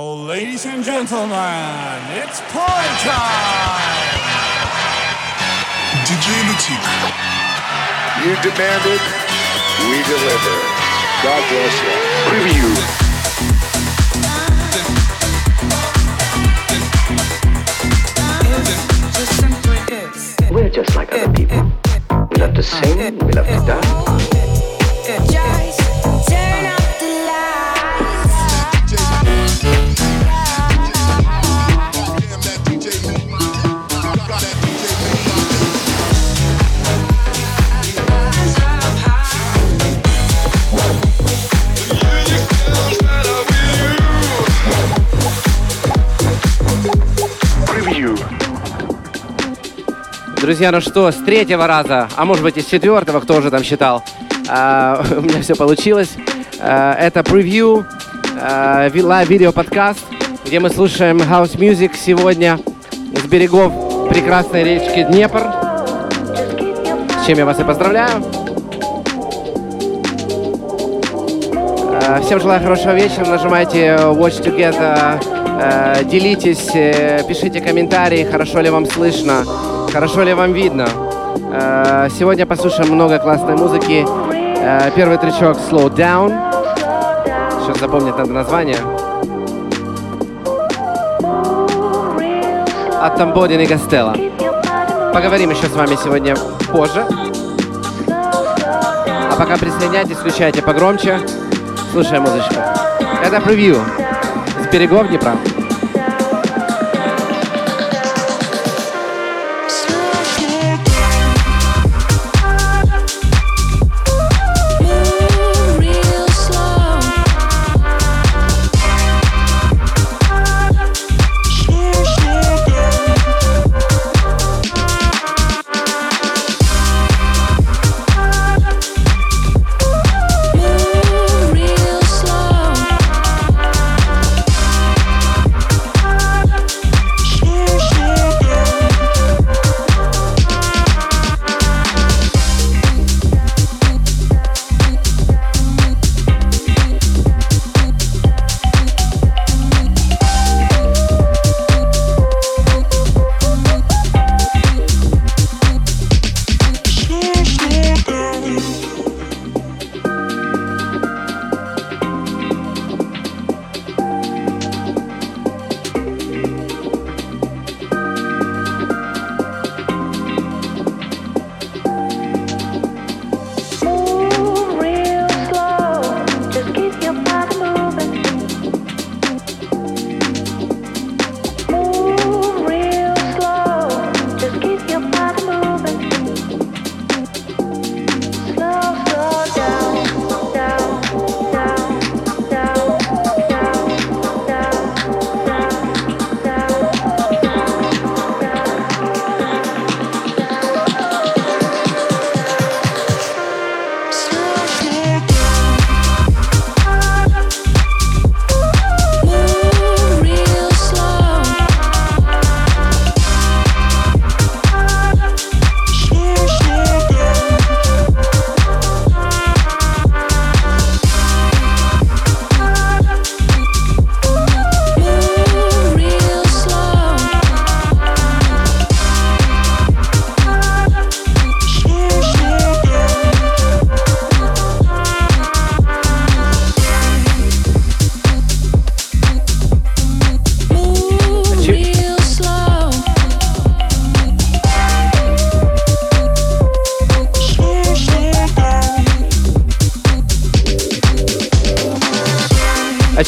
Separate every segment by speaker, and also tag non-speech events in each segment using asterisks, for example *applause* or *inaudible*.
Speaker 1: Oh, ladies and gentlemen, it's party time!
Speaker 2: DJ Lutic.
Speaker 3: You demanded, we deliver. God bless you. Preview.
Speaker 4: We're just like other people. We love to sing, we love to dance.
Speaker 5: Друзья, ну что, с третьего раза, а может быть и с четвертого, кто уже там считал, а, *laughs* у меня все получилось. А, это превью, а, ви- лайв-видео-подкаст, где мы слушаем house music сегодня с берегов прекрасной речки Днепр, с чем я вас и поздравляю. А, Всем желаю хорошего вечера. Нажимайте Watch to Get, а, а, делитесь, э, пишите комментарии, хорошо ли вам слышно, хорошо ли вам видно. А, Сегодня послушаем много классной музыки. А, Первый тречок Slow Down. Сейчас запомнить надо название. От Тамбодин и Гастелла. Поговорим еще с вами сегодня позже. А пока присоединяйтесь, включайте погромче. Слушай музычку. Это превью с берегов Днепра.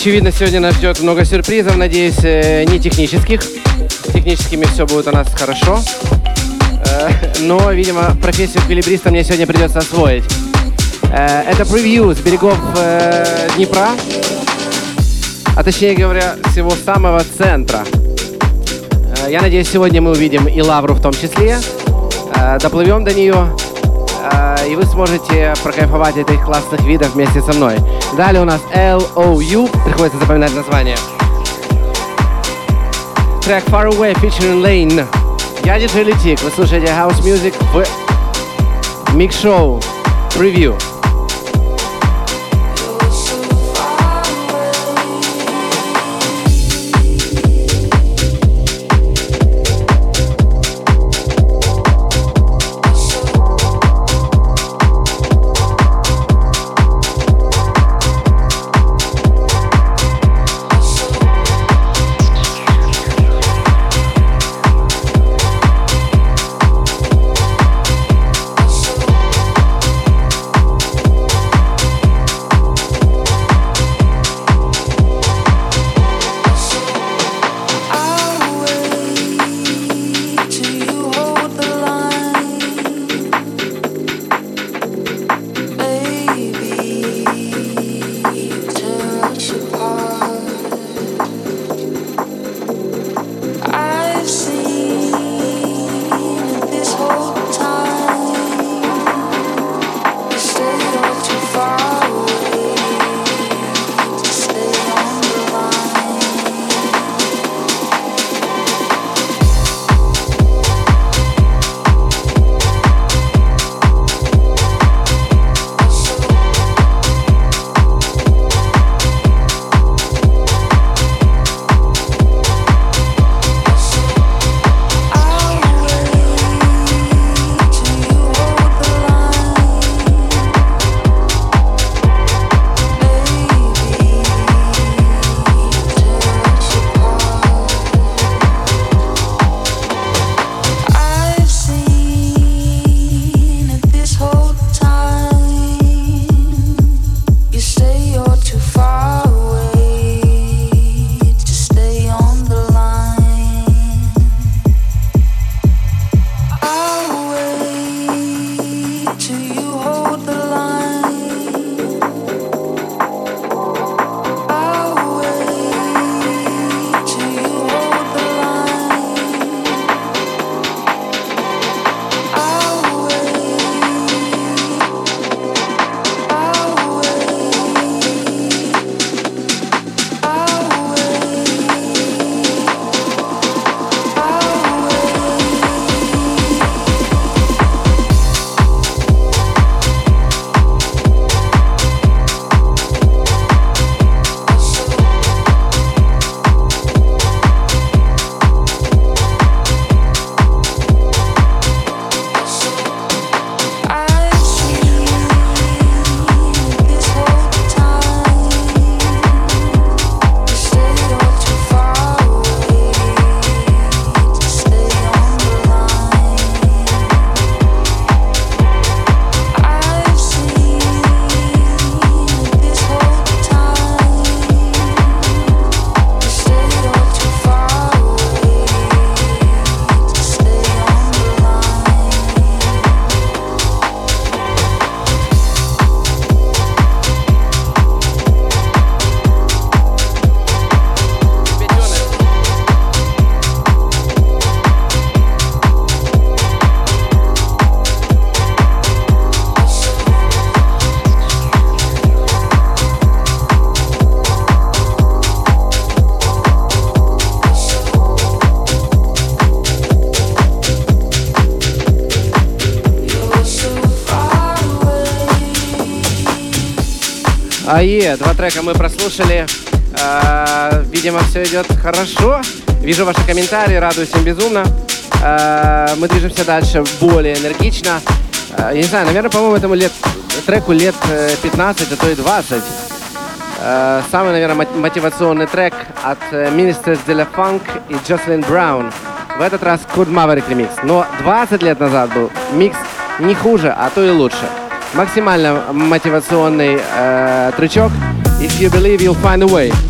Speaker 5: Очевидно, сегодня нас ждет много сюрпризов, надеюсь, э, не технических. С техническими все будет у нас хорошо. Э, Но, видимо, профессию эквилибриста мне сегодня придется освоить. Э, Это превью с берегов Днепра, а точнее говоря, всего самого центра. Я надеюсь, сегодня мы увидим и Лавру в том числе. Доплывем до нее, и вы сможете прокайфовать этих классных видов вместе со мной. Далее у нас LOU, приходится запоминать название. Трек Far Away featuring Lane. Я диджей Летик, вы слушаете House Music в Микс Шоу Превью.
Speaker 6: АЕ, два трека мы прослушали. А, видимо, все идет хорошо. Вижу ваши комментарии, радуюсь им безумно. А, мы движемся дальше более энергично. А, я не знаю, наверное, по-моему, этому лет, треку лет 15, а то и 20. А, самый, наверное, мотивационный трек от Ministers de la Funk и Jocelyn Браун. В этот раз Куд Maverick ремикс. Но 20 лет назад был микс не хуже, а то и лучше. Максимально мотивационный э, трючок. If you believe, you'll find a way.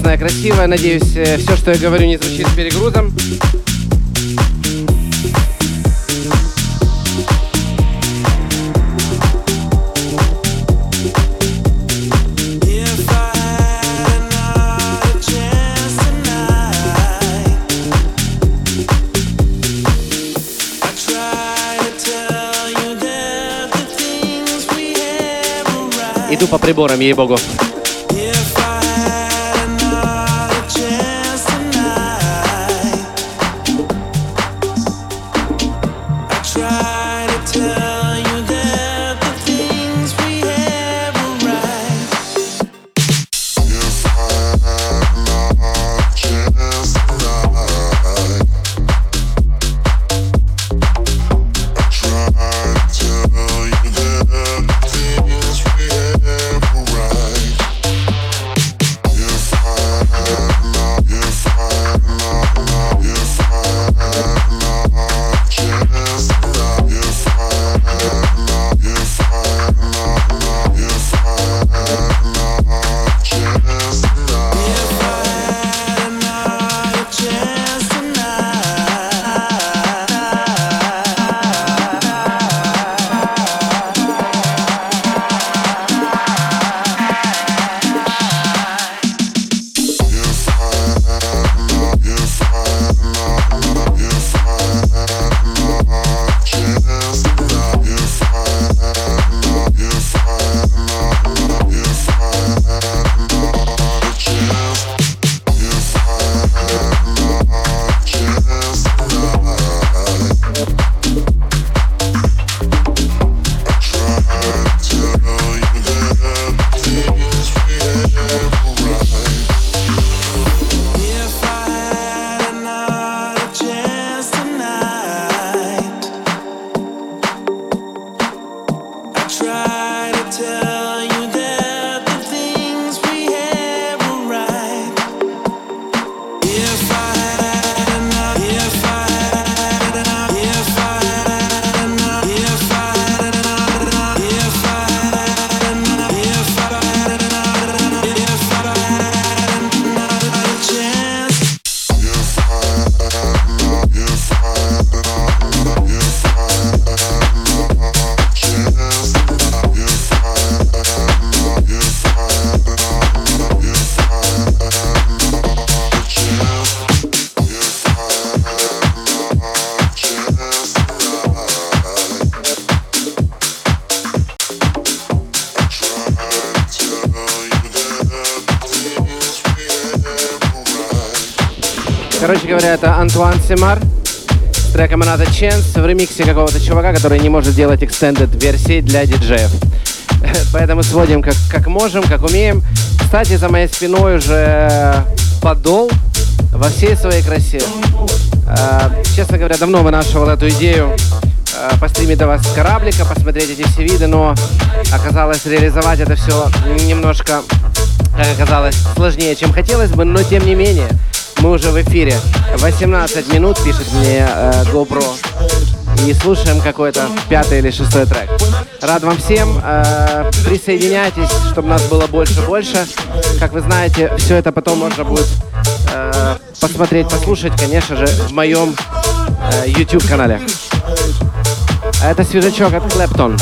Speaker 6: классная, красивая. Надеюсь, э, все, что я говорю, не звучит перегрузом.
Speaker 5: Иду по приборам, ей-богу. Семар с треком Another Chance в ремиксе какого-то чувака, который не может делать extended версии для диджеев. *laughs* Поэтому сводим как, как можем, как умеем. Кстати, за моей спиной уже подол во всей своей красе. А, Честно говоря, давно вынашивал эту идею а, постримить до вас с кораблика, посмотреть эти все виды, но оказалось реализовать это все немножко, как оказалось, сложнее, чем хотелось бы, но тем не менее, мы уже в эфире. 18 минут, пишет мне э, GoPro. И слушаем какой-то пятый или шестой трек. Рад вам всем. э, присоединяйтесь, чтобы нас было больше-больше. Как вы знаете, все это потом можно будет э, посмотреть, послушать, конечно же, в моем э, YouTube-канале. Это свежачок от Клэптон.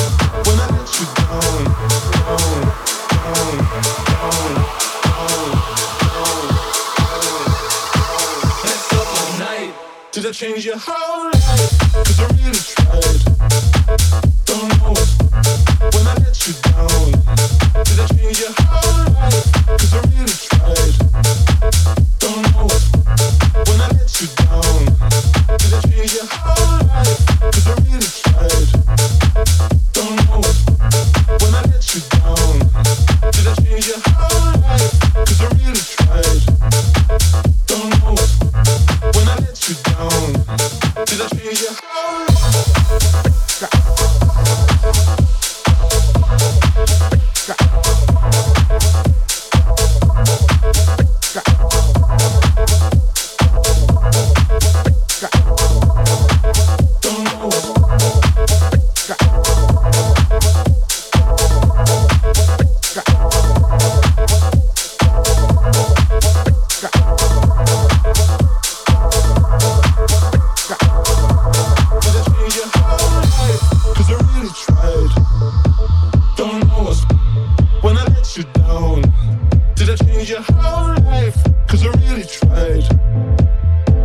Speaker 2: Did I change your whole life? Cause I really tried.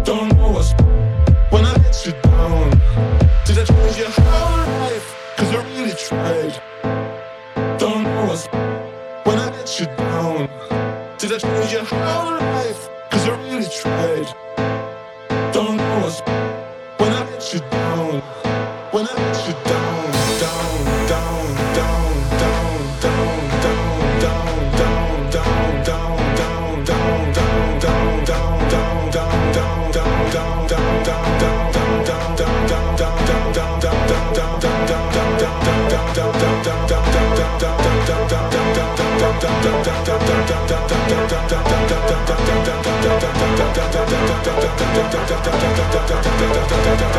Speaker 2: Don't know what's when I let you down. Did I change your whole life? Cause I really tried. Don't know what's when I let you down. Did I change your whole life?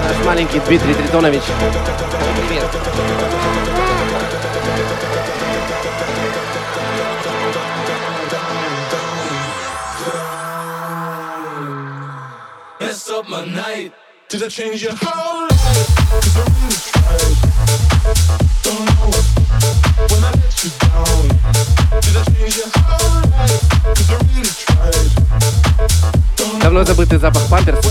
Speaker 5: Наш маленький Дмитрий Тритонович. Привет.
Speaker 2: Mess up my night. Did I change your whole life? Cause I really tried. Don't know when I let you down.
Speaker 5: Давно забытый запах памперс.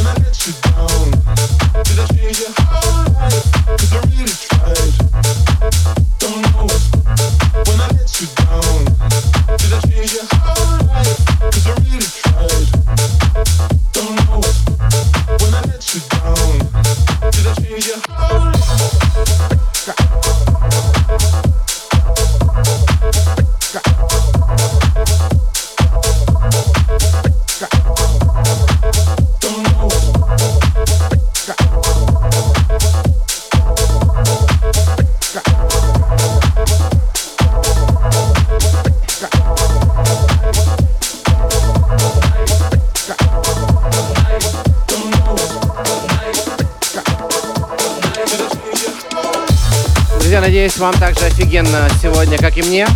Speaker 5: Надеюсь, вам также офигенно сегодня, как и мне.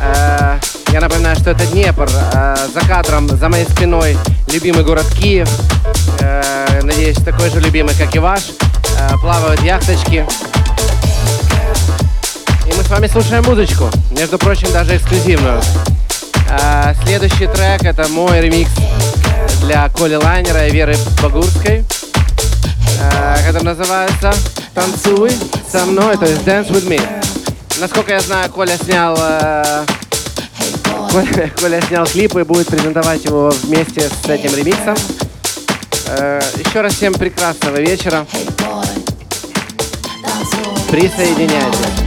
Speaker 5: Э, Я напоминаю, что это Днепр. Э, За кадром, за моей спиной, любимый город Киев. Э, Надеюсь, такой же любимый, как и ваш. Плавают яхточки. И мы с вами слушаем музычку. Между прочим, даже эксклюзивную. Следующий трек — это мой ремикс для Коли Лайнера и Веры Багурской который называется «Танцуй со мной», то есть «Dance with me». Насколько я знаю, Коля снял, э, Коля, Коля снял клип и будет презентовать его вместе с этим ремиксом. Э, еще раз всем прекрасного вечера. Присоединяйтесь.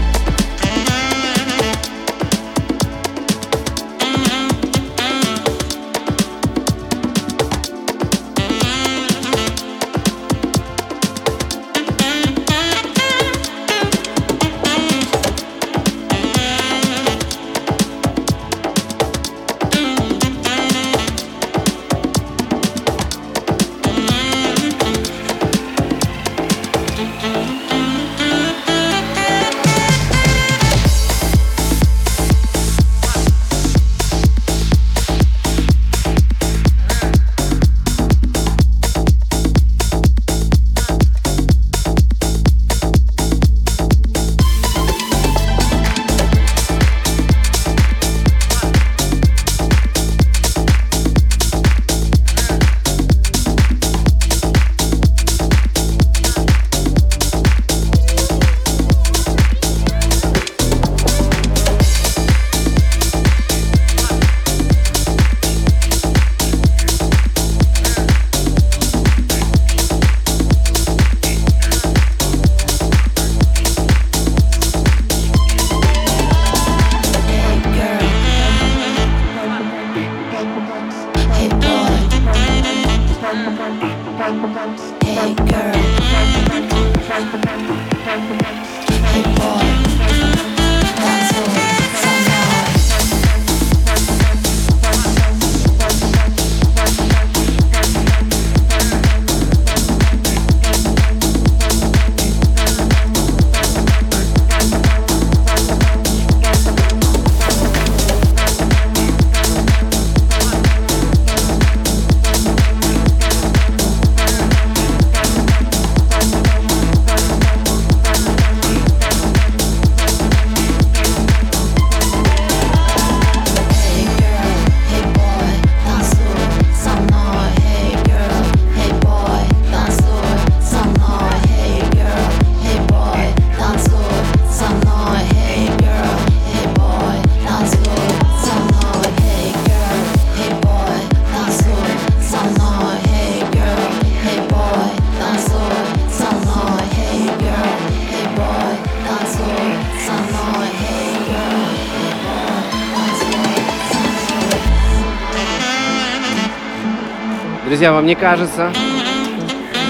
Speaker 7: Друзья, вам не кажется?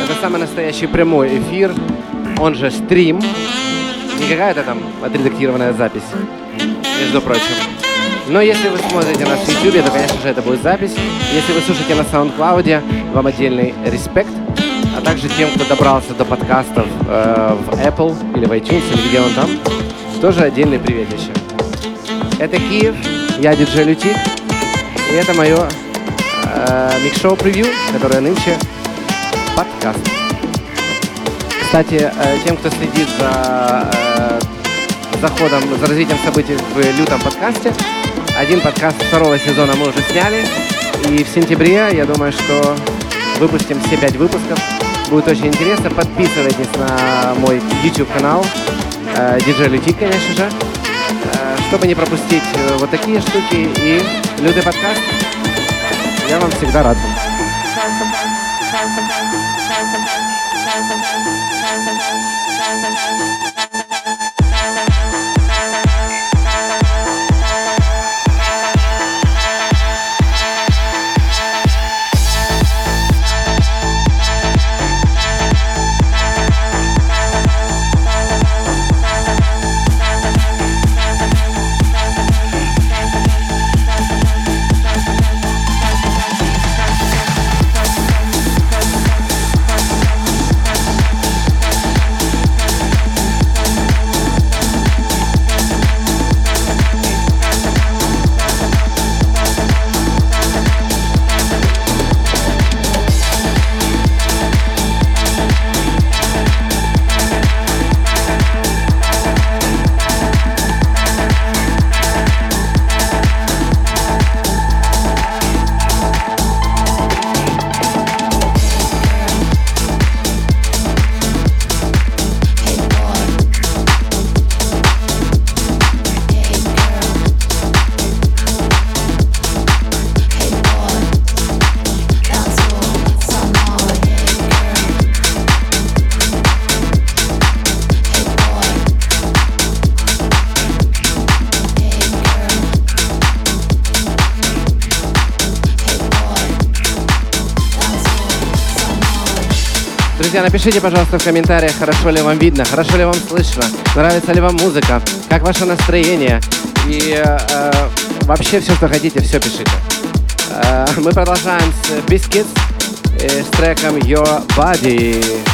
Speaker 7: Это самый настоящий прямой эфир, он же стрим. Не какая-то там отредактированная запись, между прочим. Но если вы смотрите нас в YouTube, то, конечно же, это будет запись. Если вы слушаете на SoundCloud, вам отдельный респект. А также тем, кто добрался до подкастов э, в Apple или в iTunes, или где он там, тоже отдельный привет еще. Это Киев, я диджей Лютик, и это мое микшоу превью, которое нынче подкаст. Кстати, э, тем, кто следит за э, заходом, за развитием событий в лютом подкасте, один подкаст второго сезона мы уже сняли, и в сентябре, я думаю, что выпустим все пять выпусков. Будет очень интересно. Подписывайтесь на мой YouTube канал, э, DJ Лютик, конечно же, э, чтобы не пропустить э, вот такие штуки и Люды подкаст. Я вам всегда рад. Друзья, напишите, пожалуйста, в комментариях, хорошо ли вам видно, хорошо ли вам слышно, нравится ли вам музыка, как ваше настроение. И э, вообще все, что хотите, все пишите. Э, мы продолжаем с Biscuits э, с треком Your Body.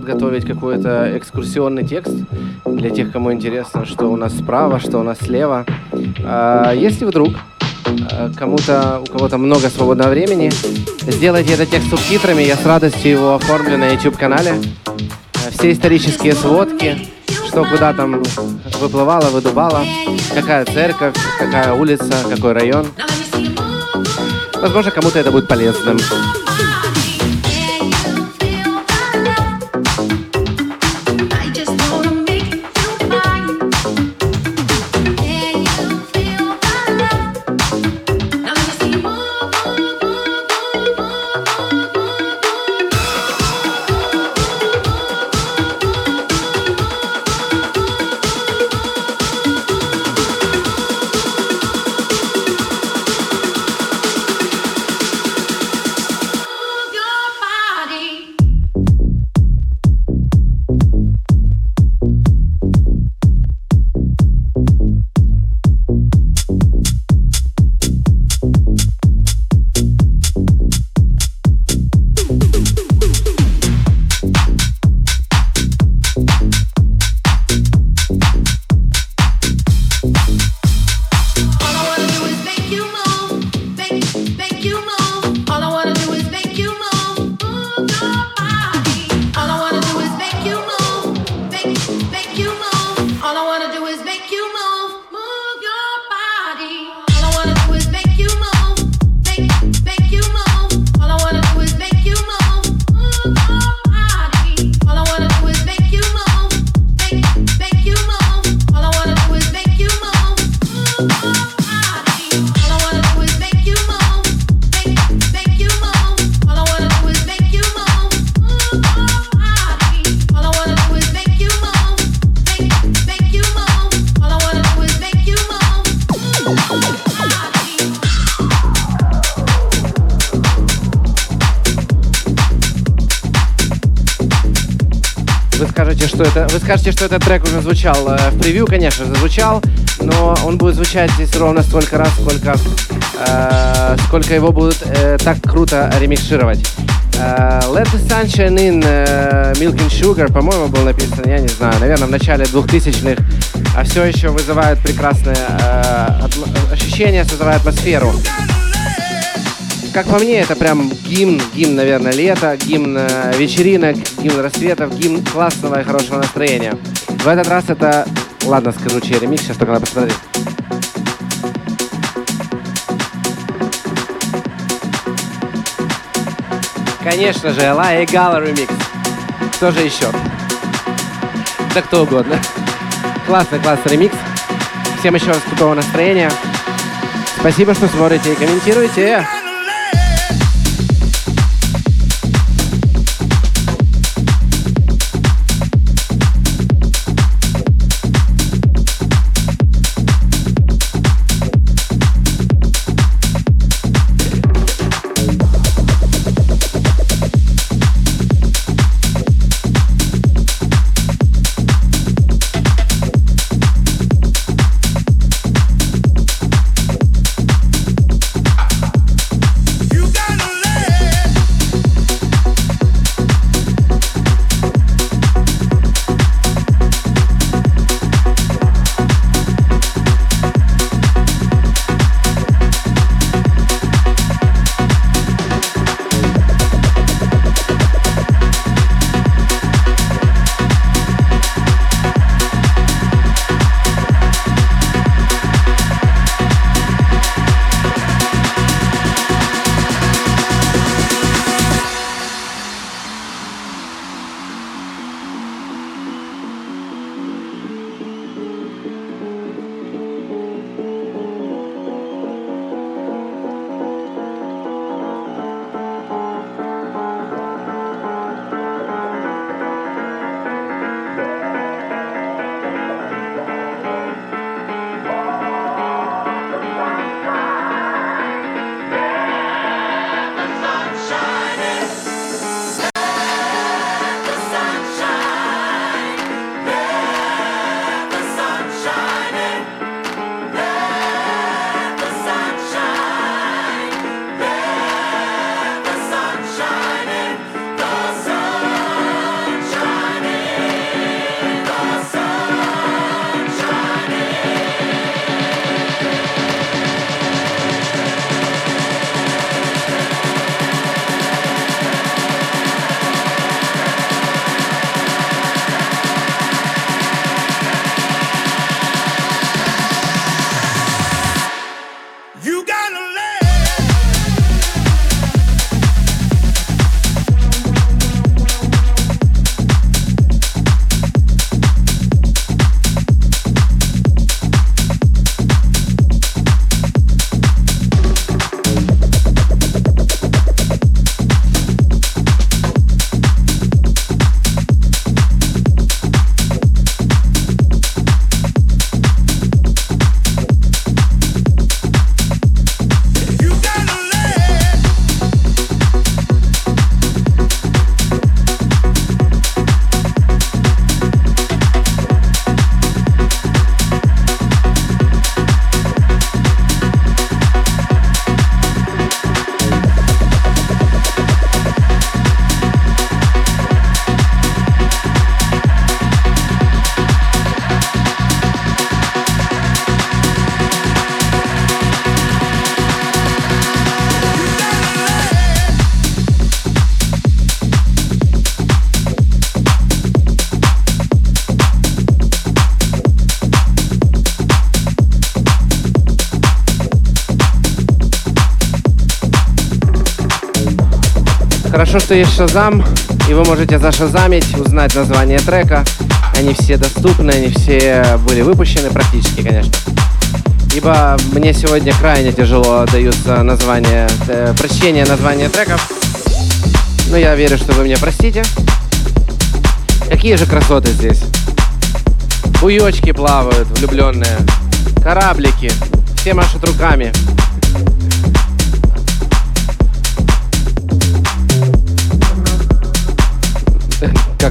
Speaker 5: Подготовить какой-то экскурсионный текст для тех, кому интересно, что у нас справа, что у нас слева. А, Если вдруг э, кому-то, у кого-то много свободного времени, сделайте этот текст субтитрами, я с радостью его оформлю на YouTube-канале. Э, Все исторические сводки, что куда там выплывало, выдувало, какая церковь, какая улица, какой район. Возможно, кому-то это будет полезным. Что это, вы скажете, что этот трек уже звучал э, в превью, конечно же, звучал, но он будет звучать здесь ровно столько раз, сколько, э, сколько его будут э, так круто ремикшировать. Э, Let the Sunshine in э, Milk and Sugar, по-моему, был написан, я не знаю, наверное, в начале 2000-х, а все еще вызывает прекрасное э, атм- ощущение, создавая атмосферу. Как по мне, это прям гимн, гимн, наверное, лета, гимн э, вечеринок, гимн рассветов, гимн классного и хорошего настроения. В этот раз это... Ладно, скажу, чей ремикс, сейчас только надо посмотреть. Конечно же, Элай и Гала ремикс. Кто же еще? Да кто угодно. Классный, классный ремикс. Всем еще раз крутого настроения. Спасибо, что смотрите и комментируете.
Speaker 8: Хорошо, что есть Шазам, и вы можете зашазамить, узнать название трека. Они все доступны, они все были выпущены практически, конечно. Ибо мне сегодня крайне тяжело даются названия, э, прочтение названия треков. Но я верю, что вы меня простите. Какие же красоты здесь. Буёчки плавают, влюбленные. Кораблики. Все машут руками.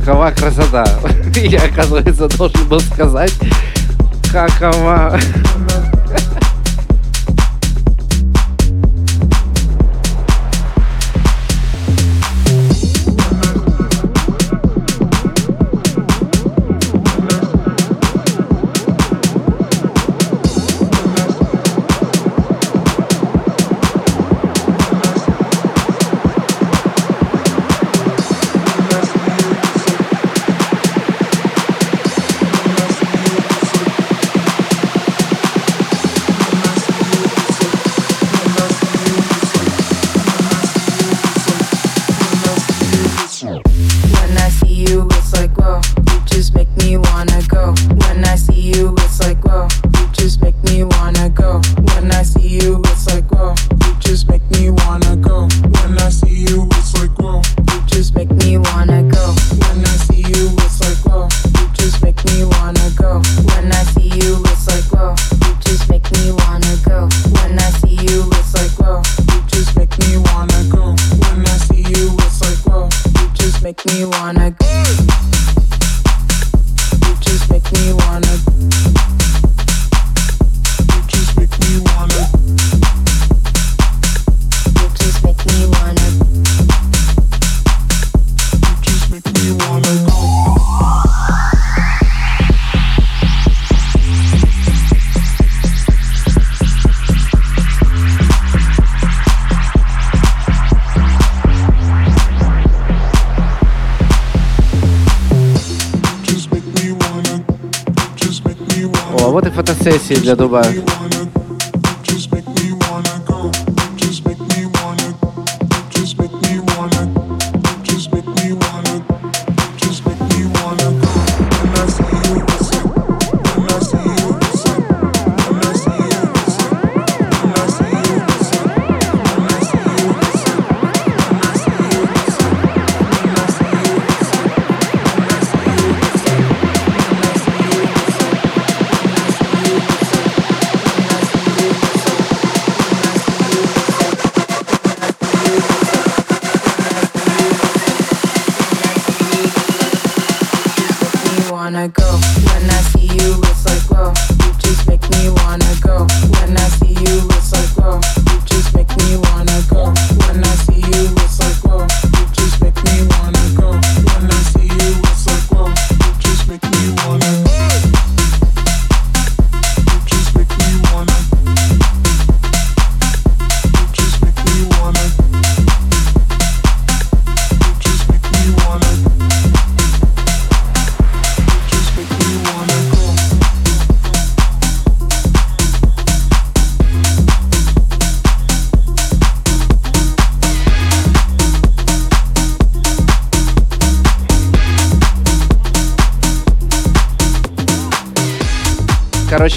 Speaker 8: какова красота. *laughs* Я, оказывается, должен был сказать, какова... Cecília do Bar.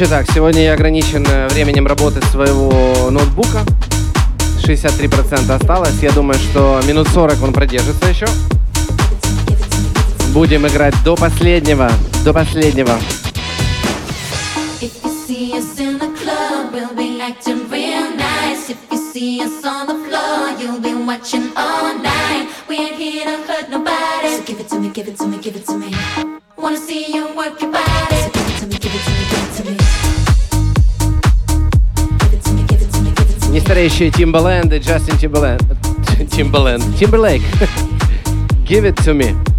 Speaker 5: Короче, так, сегодня я ограничен э, временем работы своего ноутбука. 63% осталось. Я думаю, что минут 40 он продержится еще. Будем играть до последнего. До последнего. ведущие Timbaland и Джастин Timberland. Timberland. Timberlake. *laughs* Give it to me.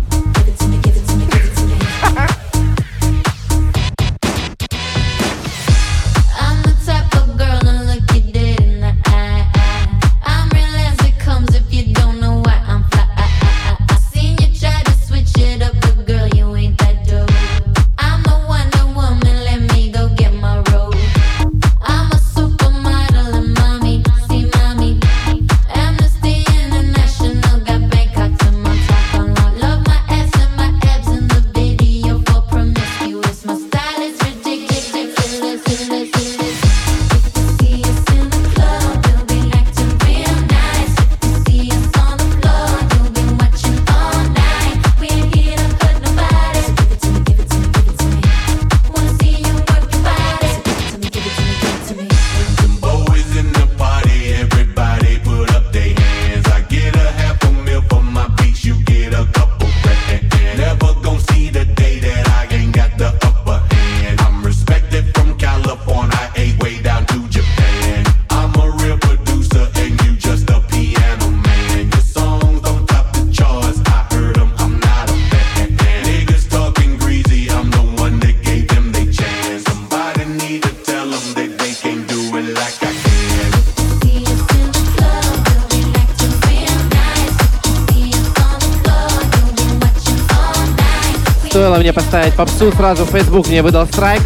Speaker 5: Стоило мне поставить попсу, сразу Facebook мне выдал страйк.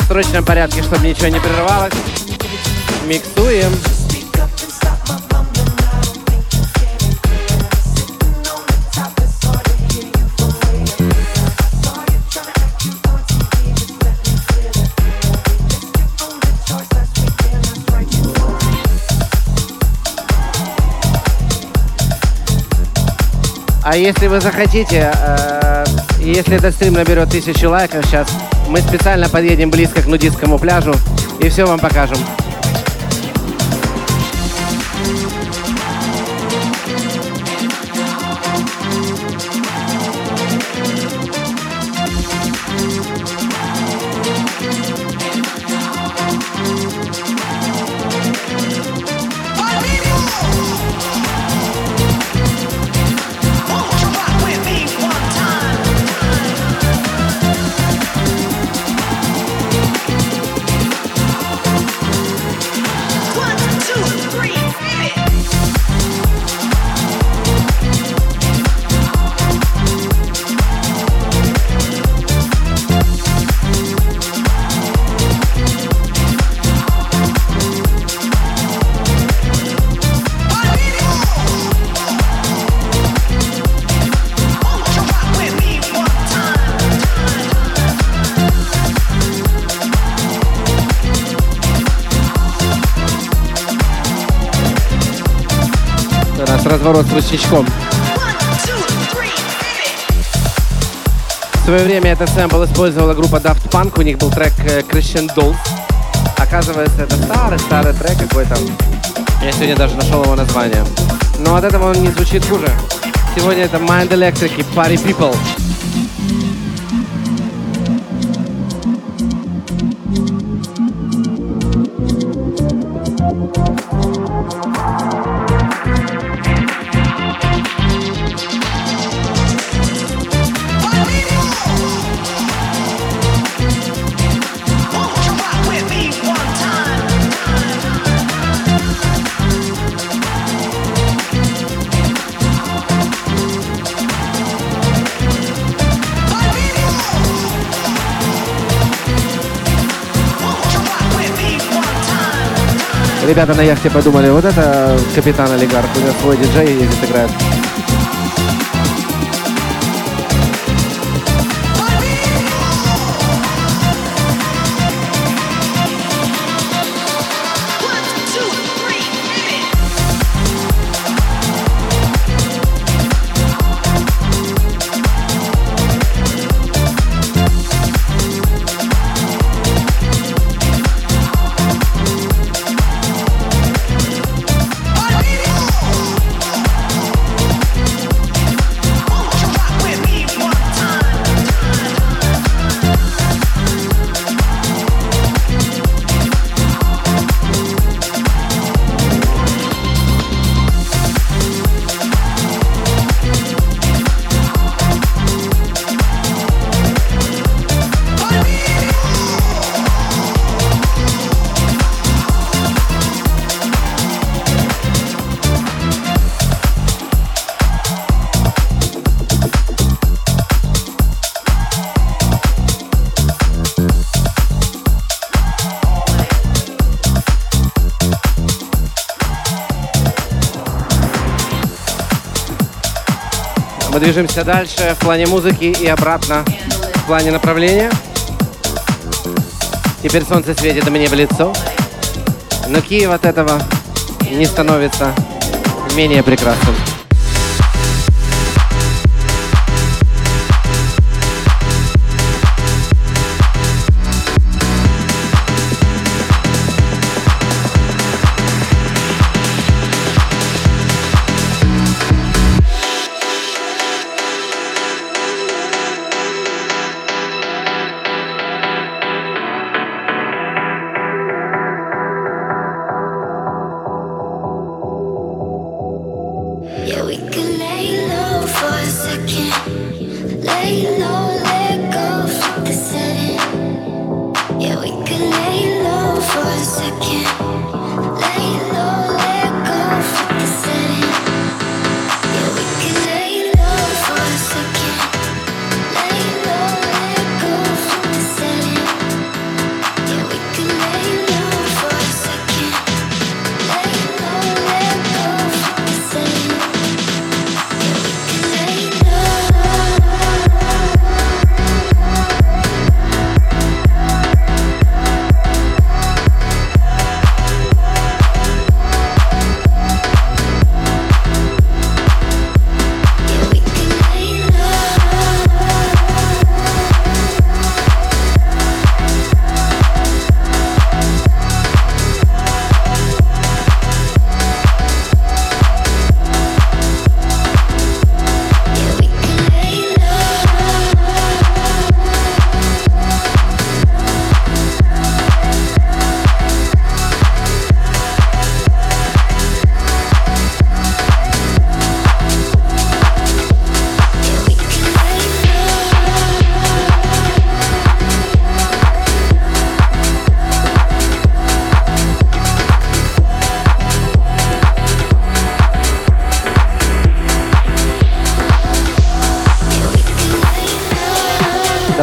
Speaker 5: В срочном порядке, чтобы ничего не прерывалось. Миксуем. А если вы захотите, э, и если этот стрим наберет тысячу лайков сейчас, мы специально подъедем близко к нудистскому пляжу и все вам покажем. Нас разворот с ручничком. В свое время этот сэмпл использовала группа Daft Punk, у них был трек э, Christian Dolls. Оказывается, это старый-старый трек какой-то. Я сегодня даже нашел его название. Но от этого он не звучит хуже. Сегодня это Mind Electric и Party People. Ребята на яхте подумали, вот это капитан олигарх, у него свой диджей ездит, играет. Движемся дальше в плане музыки и обратно в плане направления. Теперь солнце светит мне в лицо. Но Киев от этого не становится менее прекрасным.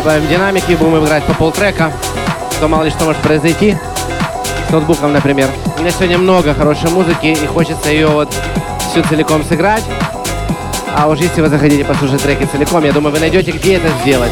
Speaker 5: Добавим динамики, будем играть по полтрека. То мало ли что может произойти. С ноутбуком, например. У меня сегодня много хорошей музыки, и хочется ее вот всю целиком сыграть. А уж если вы захотите послушать треки целиком, я думаю, вы найдете, где это сделать.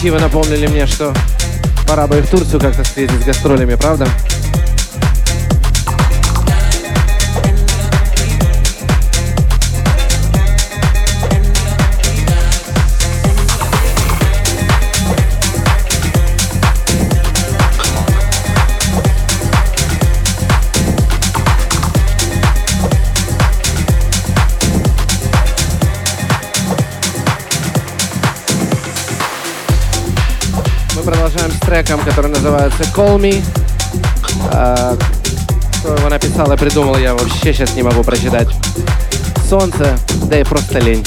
Speaker 5: мотивы напомнили мне, что пора бы и в Турцию как-то встретить с гастролями, правда? Треком, который называется Call Me. А, Кто его написал и придумал, я вообще сейчас не могу прочитать. Солнце, да и просто лень.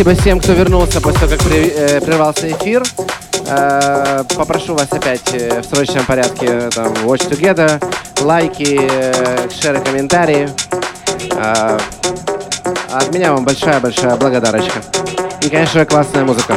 Speaker 5: Спасибо всем, кто вернулся после того, как при- э, прервался эфир. Э, попрошу вас опять э, в срочном порядке э, там, watch together, лайки, э, шеры, комментарии. Э, от меня вам большая-большая благодарочка. И, конечно, классная музыка.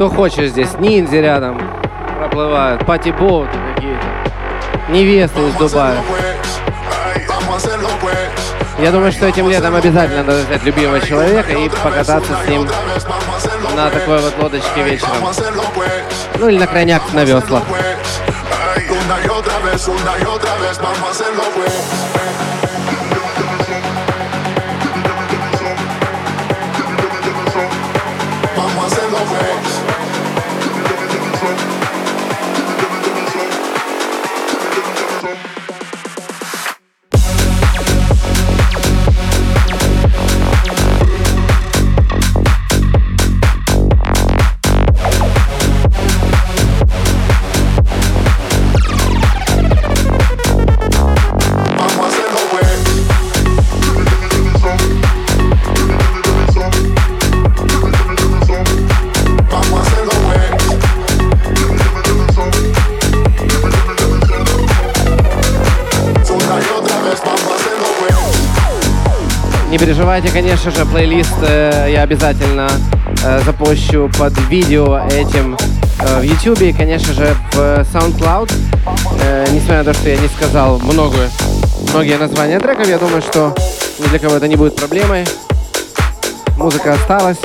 Speaker 5: Кто хочет здесь? Ниндзя рядом проплывают, пати-боуты какие-то. Невесты из Дубая. Я думаю, что этим летом обязательно надо взять любимого человека и покататься с ним на такой вот лодочке вечером. Ну или на крайняк на веслах. Не переживайте, конечно же, плейлист э, я обязательно э, запущу под видео этим э, в YouTube и, конечно же, в SoundCloud. Э, несмотря на то, что я не сказал многое, многие названия треков, я думаю, что ни для кого это не будет проблемой. Музыка осталась,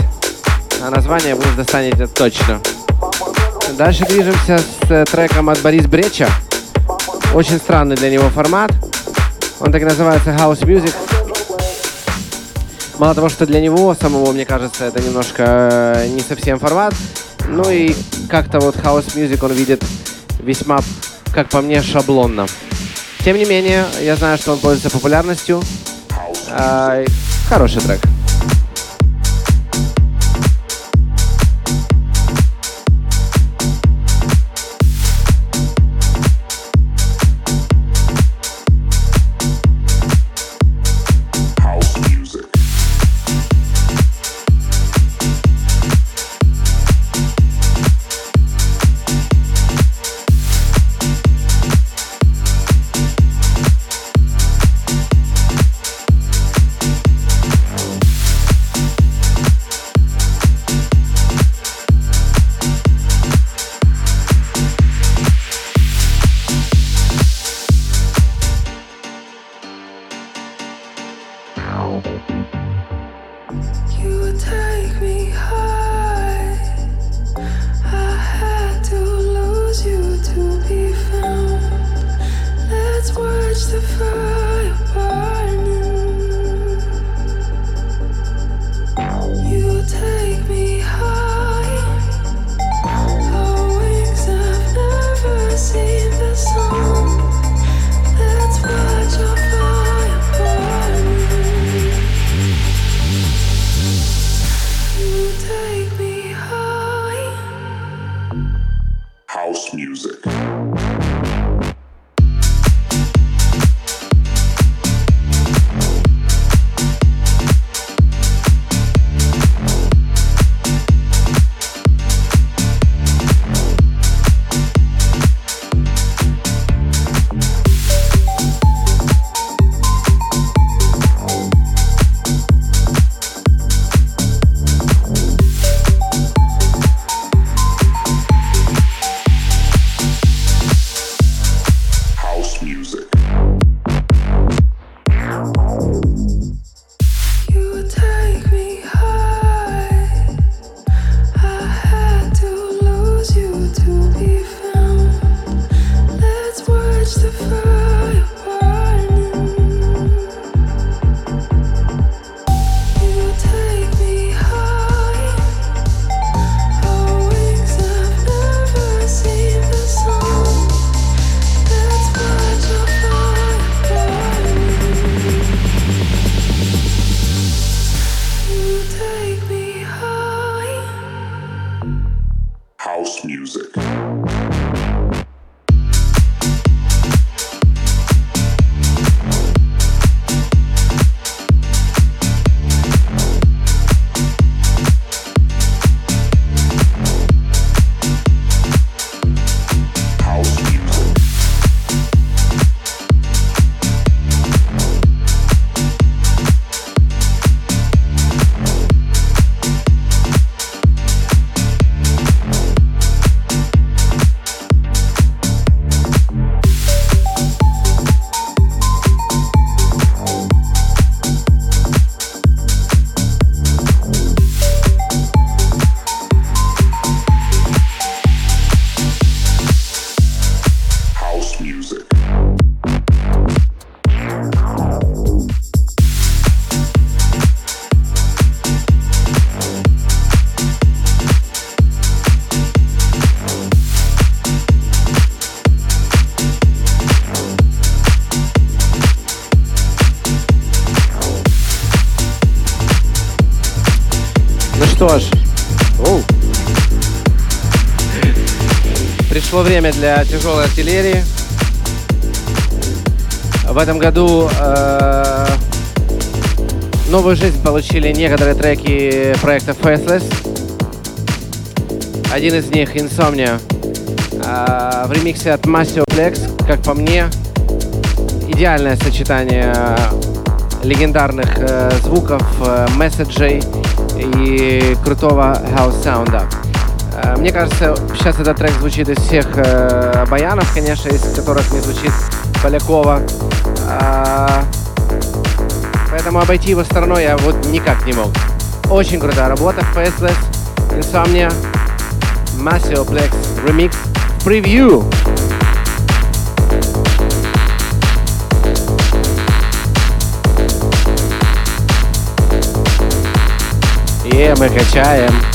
Speaker 5: а название вы достанете точно. Дальше движемся с э, треком от Борис Бреча. Очень странный для него формат. Он так и называется House Music. Мало того, что для него самого, мне кажется, это немножко э, не совсем формат, ну и как-то вот House Music он видит весьма, как по мне, шаблонно. Тем не менее, я знаю, что он пользуется популярностью. А, Хороший трек. Что ж, оу. пришло время для тяжелой артиллерии. В этом году э, новую жизнь получили некоторые треки проекта Faceless. Один из них Insomnia э, в ремиксе от Massio Plex, как по мне, идеальное сочетание легендарных э, звуков, э, месседжей и крутого хаус-саунда. Э, мне кажется, сейчас этот трек звучит из всех э, баянов, конечно, из которых не звучит Полякова. А, поэтому обойти его стороной я вот никак не мог. Очень крутая работа, Faithless, Insomnia, Maceo Plex Remix, Preview. И мы качаем.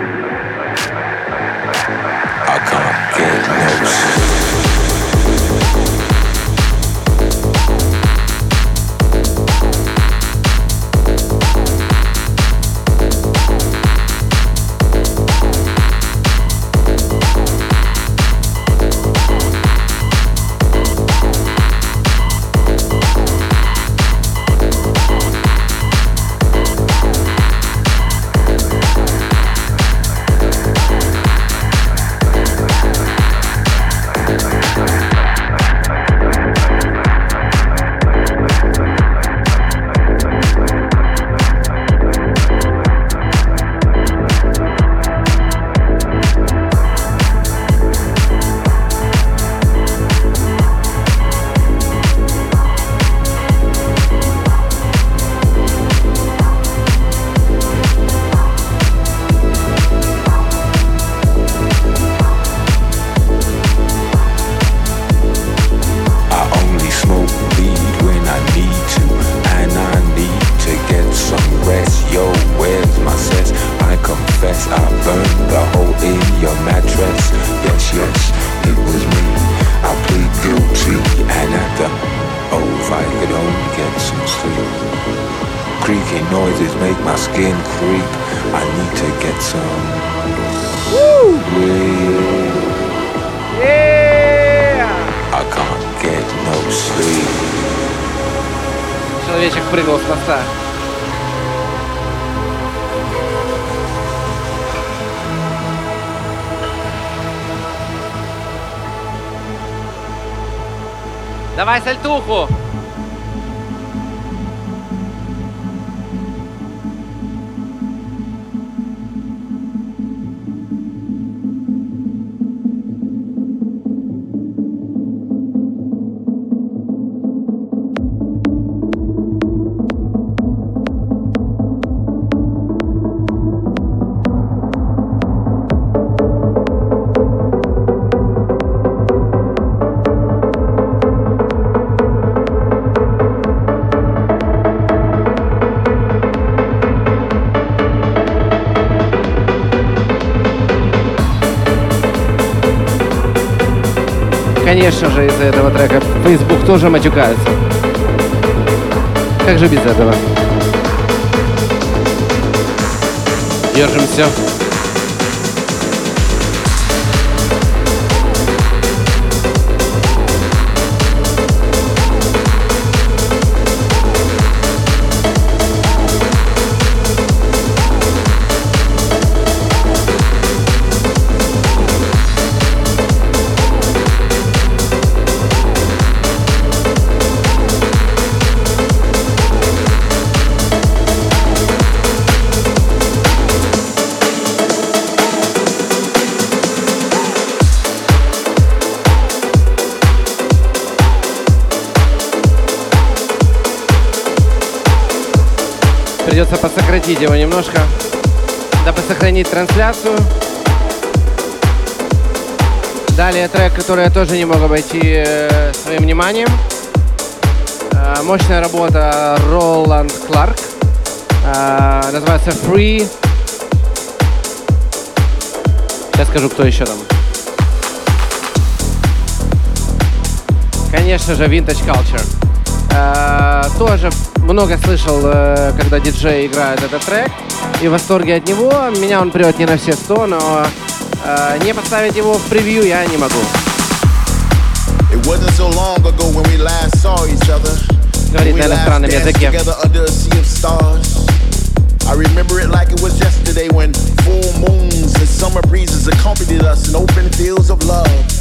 Speaker 5: Же, из-за этого трека Facebook тоже матюкается. Как же без этого? Держимся. Придется подсократить его немножко, дабы сохранить трансляцию. Далее трек, который я тоже не мог обойти э, своим вниманием. Э, мощная работа Роланд Кларк. Э, называется Free. Сейчас скажу, кто еще там. Конечно же, Vintage Culture. Тоже много слышал, э, когда диджей играет этот трек, и в восторге от него. Меня он прет не на все сто, но э, не поставить его в превью я не могу. Говорит на иностранном языке.
Speaker 9: I remember it like it was yesterday when full moons and summer breezes accompanied us in open fields of love.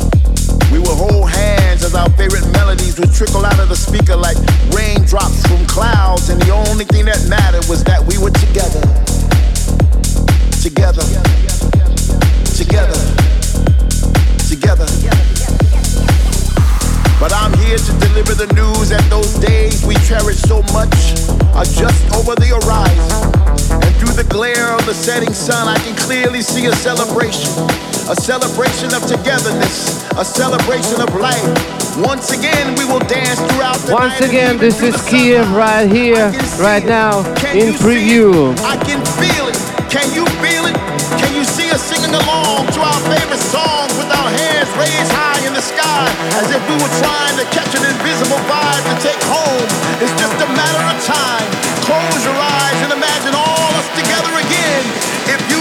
Speaker 9: We would hold hands as our favorite melodies would trickle out of the speaker like raindrops from clouds, and the only thing that mattered was that we were together. Together. Together. Together. But I'm here to deliver the news that those days we cherish so much are just over the horizon. And through the glare of the setting sun, I can clearly see a celebration. A celebration of togetherness, a celebration of life. Once again, we will dance throughout the
Speaker 5: Once
Speaker 9: night
Speaker 5: again, this is Kiev right here,
Speaker 9: I can see
Speaker 5: right
Speaker 9: it.
Speaker 5: now,
Speaker 9: Can
Speaker 5: in preview.
Speaker 9: I can feel it. Can you feel it? Can you see us singing along to our favorite songs with our hands raised high in the sky as if we were trying to catch an invisible vibe to take home? It's just a matter of time. Close your eyes and imagine all us together again. If you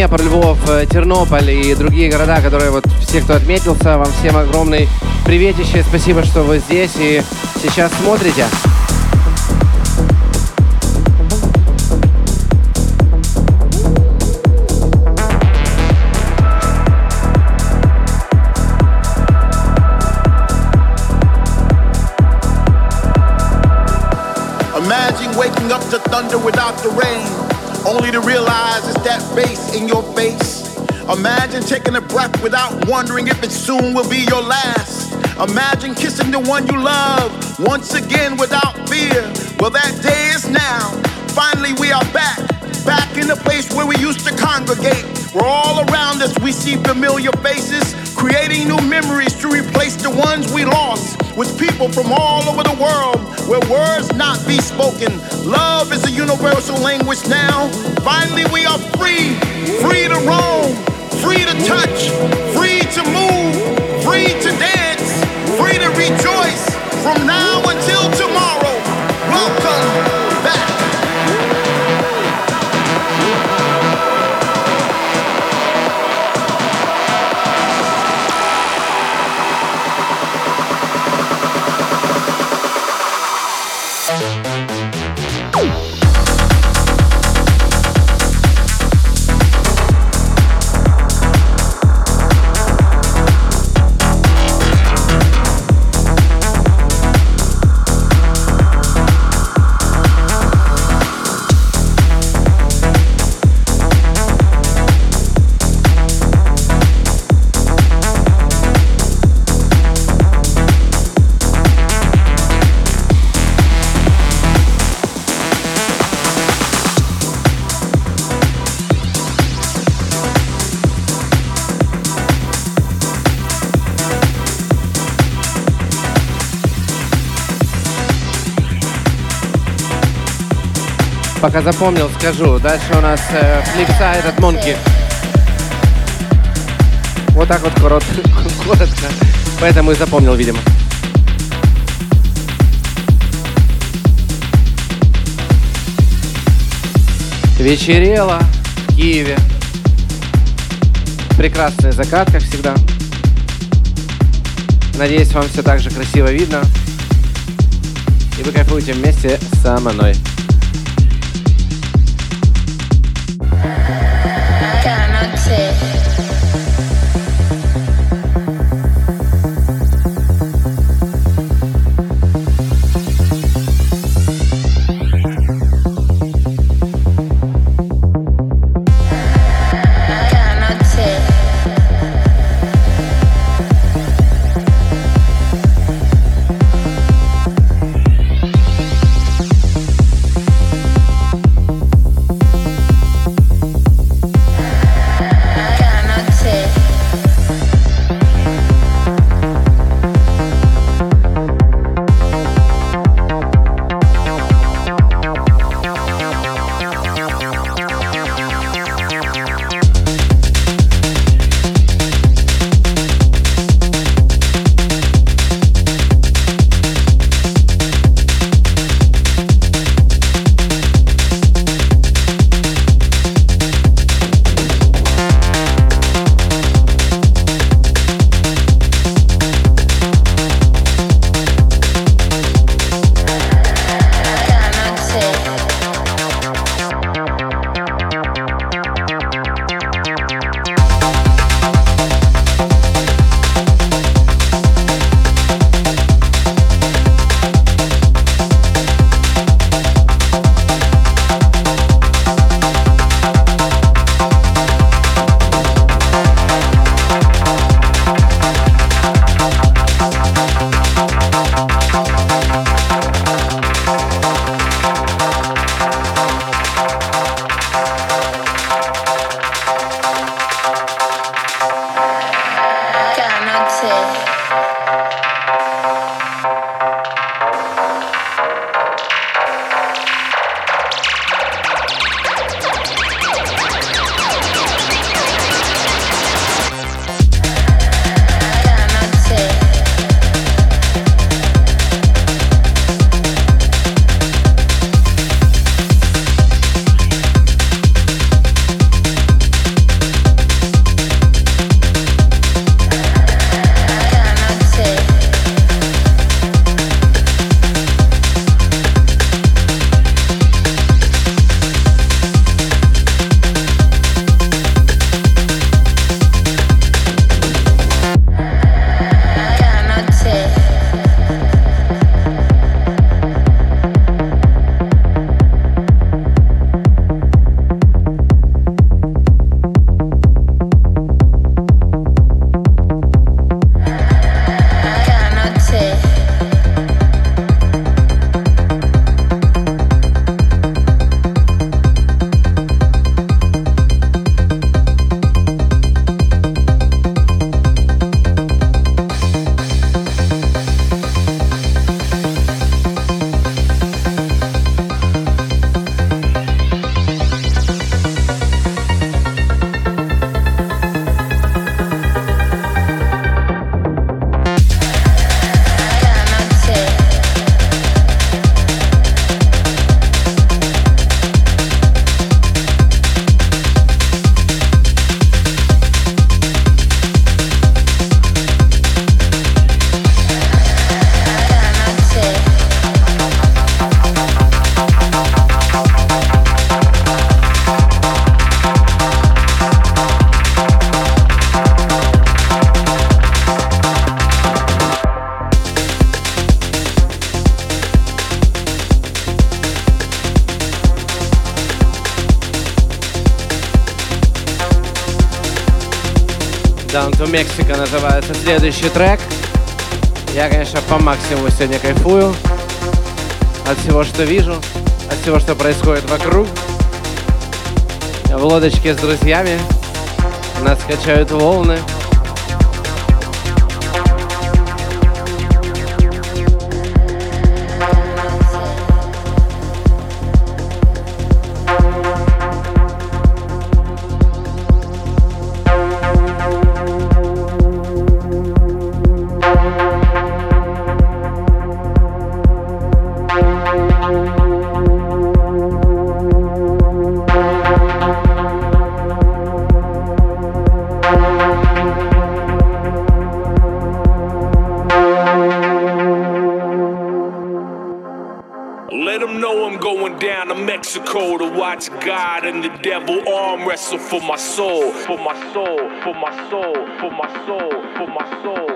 Speaker 5: Днепр, Львов, э, Тернополь и другие города, которые вот все, кто отметился, вам всем огромный приветище. Спасибо, что вы здесь и сейчас смотрите.
Speaker 9: Imagine waking up to thunder without the rain, only to realize it's that face in your face. Imagine taking a breath without wondering if it soon will be your last. Imagine kissing the one you love once again without fear. Well, that day is now. Finally, we are back, back in the place where we used to congregate. Where all around us we see familiar faces, creating new memories to replace the ones we lost with people from all over the world where words not be spoken. Love is a universal language now. Finally, we are free, free to roam, free to touch, free to move, free to dance, free to rejoice from now
Speaker 5: Пока запомнил, скажу. Дальше у нас э, флипсайд от Монки. Вот так вот корот, *laughs* коротко. Поэтому и запомнил, видимо. Вечерело в Киеве. Прекрасный закат, как всегда. Надеюсь, вам все так же красиво видно. И вы кайфуете вместе со мной. Mexico называется следующий трек. Я, конечно, по максимуму сегодня кайфую от всего, что вижу, от всего, что происходит вокруг. В лодочке с друзьями нас качают волны.
Speaker 10: Wrestle for my soul, for my soul, for my soul, for my soul, for my soul,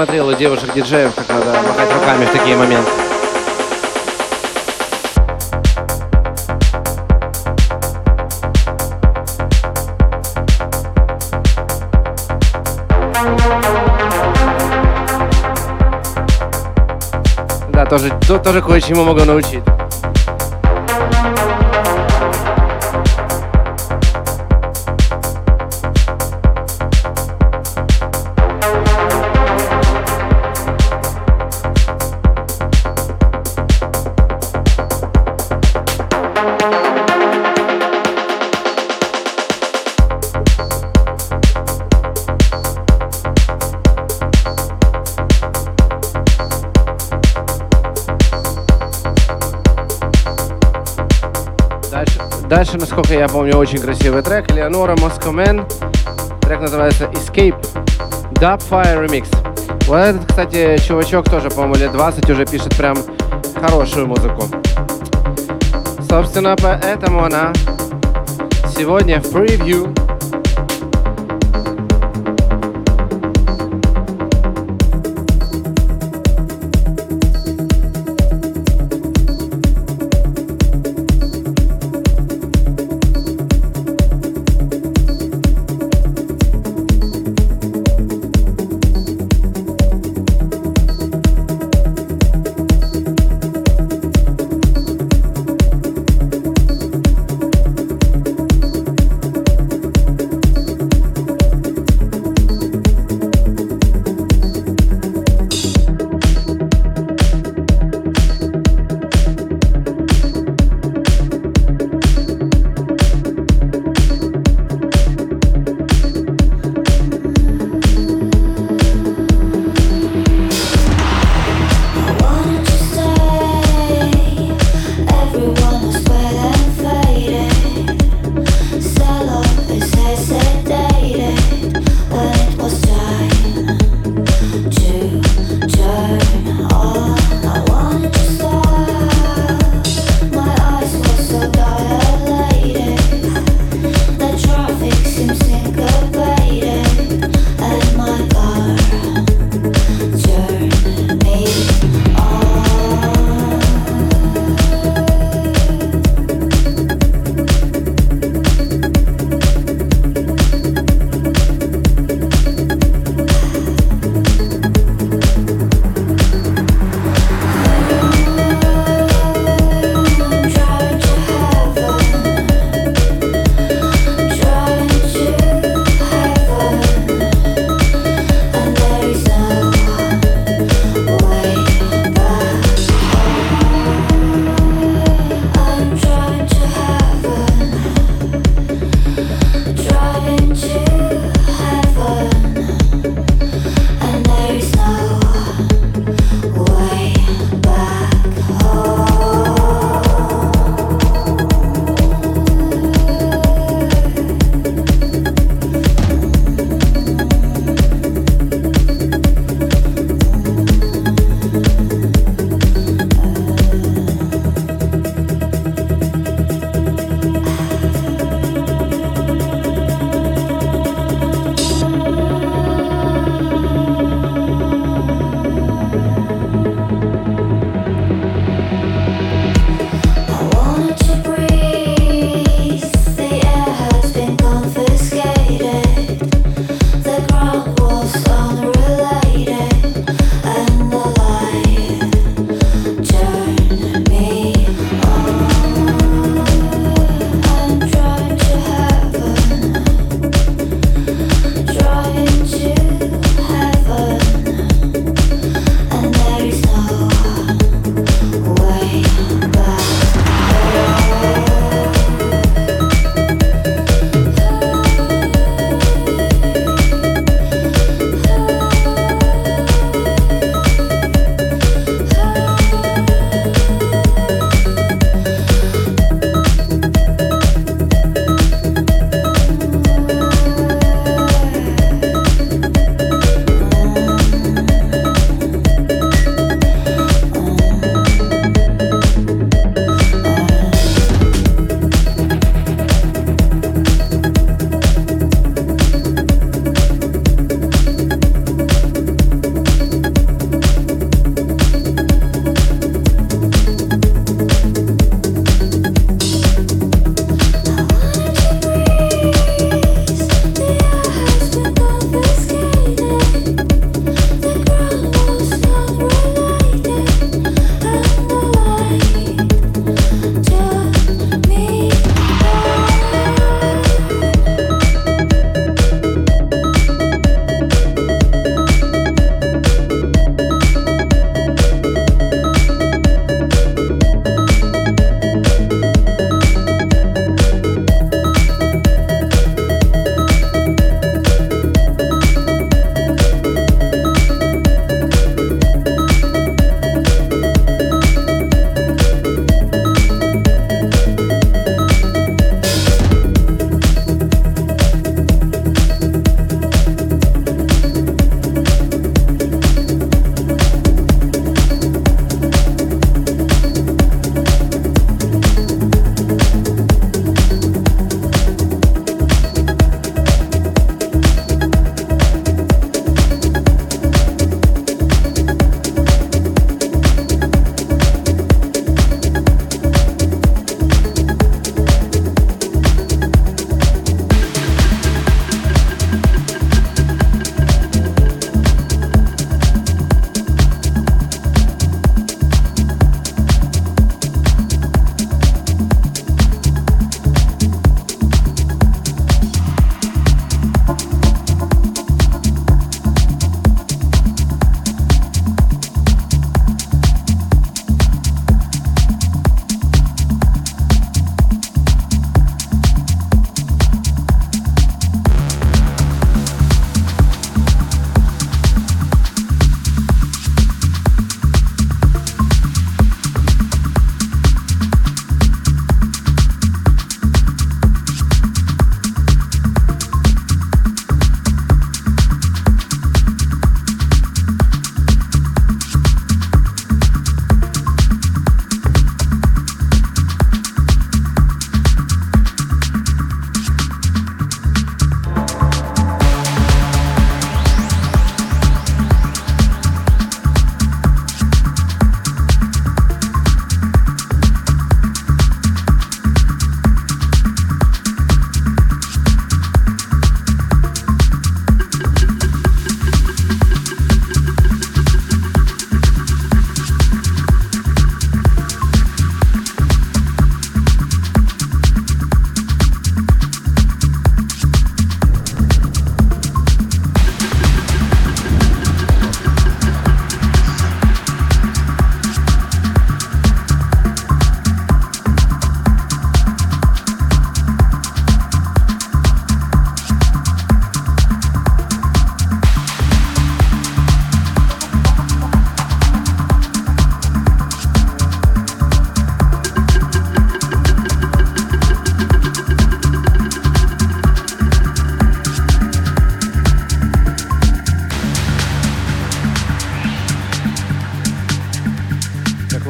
Speaker 5: Подсмотрел у девушек-диджеев, как надо махать руками в такие моменты. Да, тоже, то- тоже кое-чему могу научить. Дальше, насколько я помню, очень красивый трек. Леонора Москомен. Трек называется Escape. Dubfire Remix. Вот этот, кстати, чувачок тоже, по-моему, лет 20 уже пишет прям хорошую музыку. Собственно, поэтому она сегодня в превью.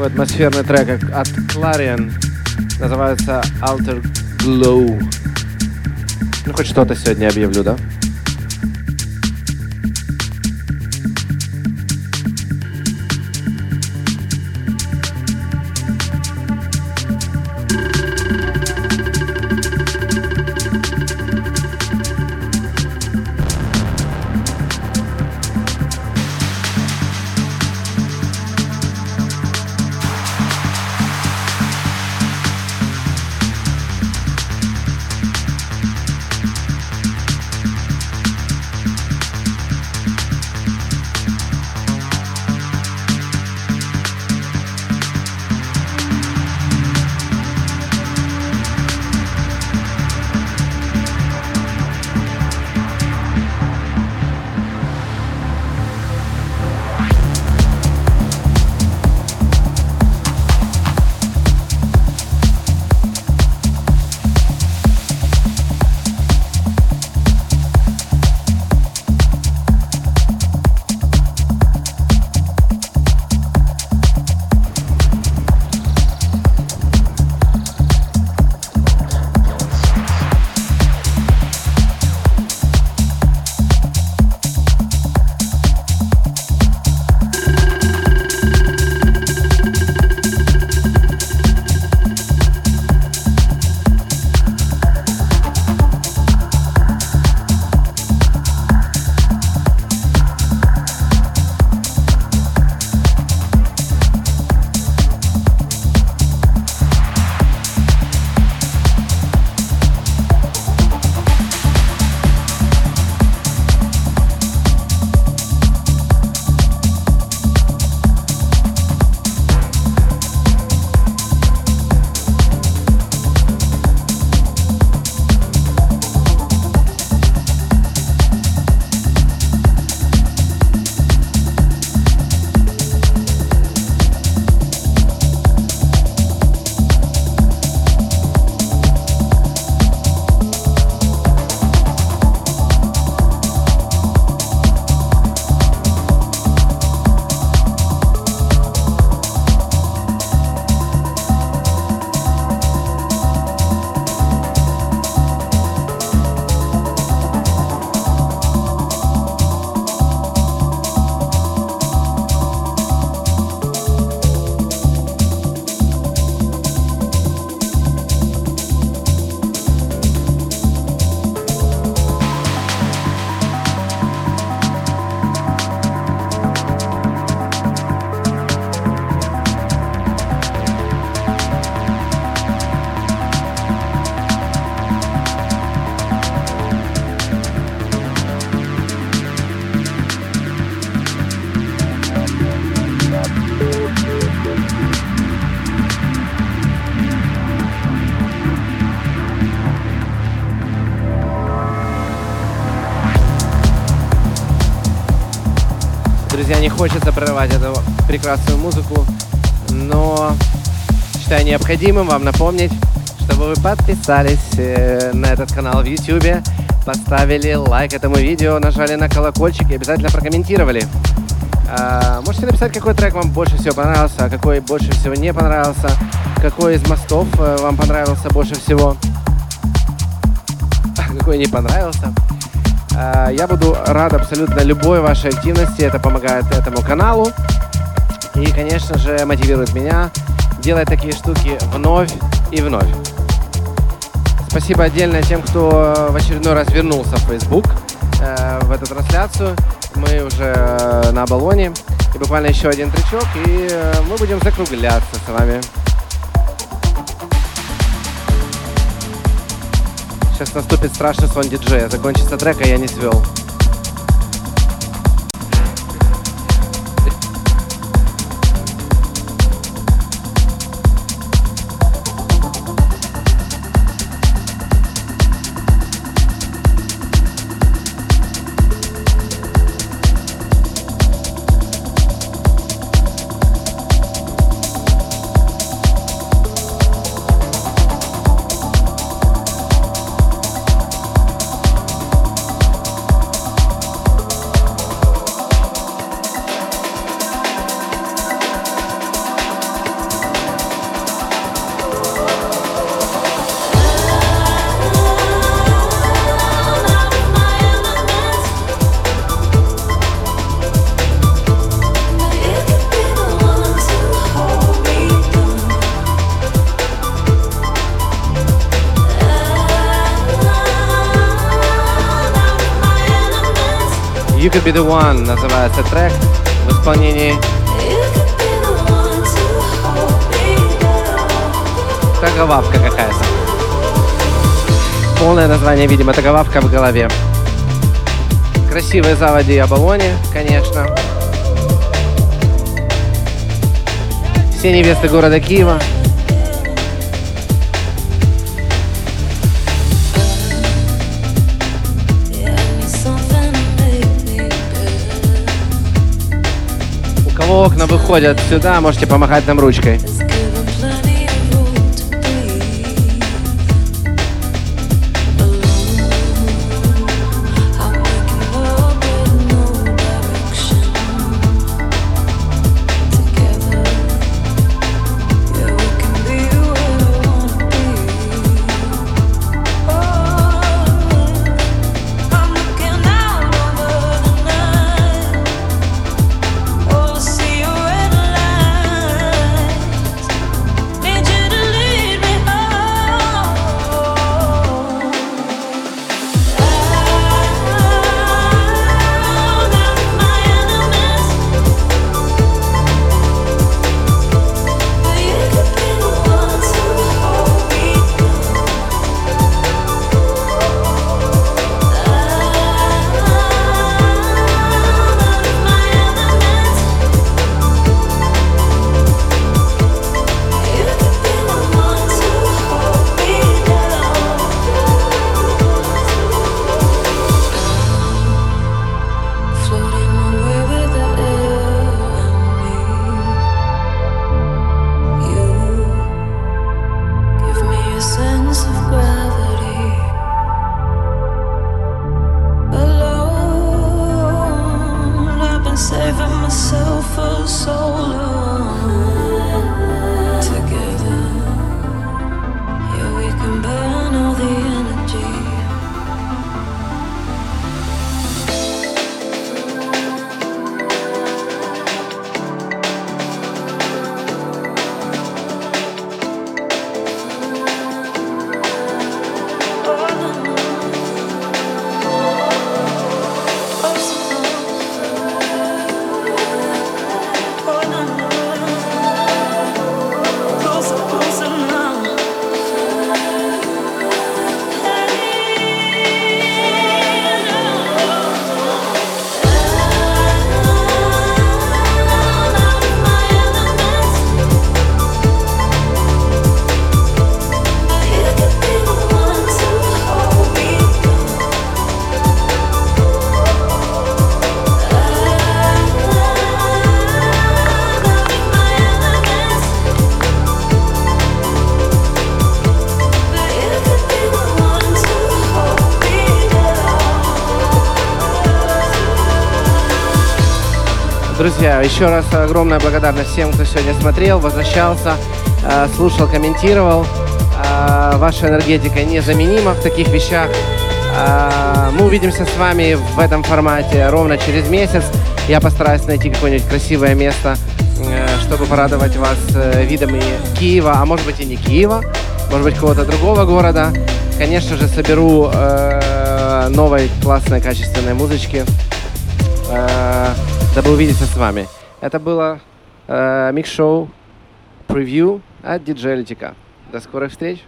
Speaker 5: Такой атмосферный трек от- Clarion. Называется Alter Glow. Ну, хоть что-то сегодня объявлю, да? Прерывать эту прекрасную музыку, но считаю необходимым вам напомнить, чтобы вы подписались э, на этот канал в YouTube, поставили лайк этому видео, нажали на колокольчик и обязательно прокомментировали. А, можете написать, какой трек вам больше всего понравился, а какой больше всего не понравился, какой из мостов э, вам понравился больше всего, а какой не понравился. А, Я буду рад абсолютно любой вашей активности. Это помогает этому каналу. И, конечно же, мотивирует меня делать такие штуки вновь и вновь. Спасибо отдельно тем, кто в очередной раз вернулся в Facebook э, в эту трансляцию. Мы уже э, на баллоне. И буквально еще один тречок, и э, мы будем закругляться с вами. Сейчас наступит страшный сон диджея. Закончится трек, а я не свел.
Speaker 11: Could Be The One называется трек в исполнении Таговавка какая-то. Полное название, видимо, Таговавка в голове. Красивые заводи Абалоне, конечно. Все невесты города Киева. Кого окна выходят сюда, можете помахать нам ручкой. Еще раз огромная благодарность всем, кто сегодня смотрел, возвращался, э, слушал, комментировал. Э, Ваша энергетика незаменима в таких вещах. Э, Мы увидимся с вами в этом формате ровно через месяц. Я постараюсь найти какое-нибудь красивое место, чтобы порадовать вас видами Киева, а может быть и не Киева, может быть какого-то другого города. Конечно же, соберу новой классной качественной музычки дабы увидеться с вами. Это было э, микс-шоу превью от диджея Летика. До скорых встреч!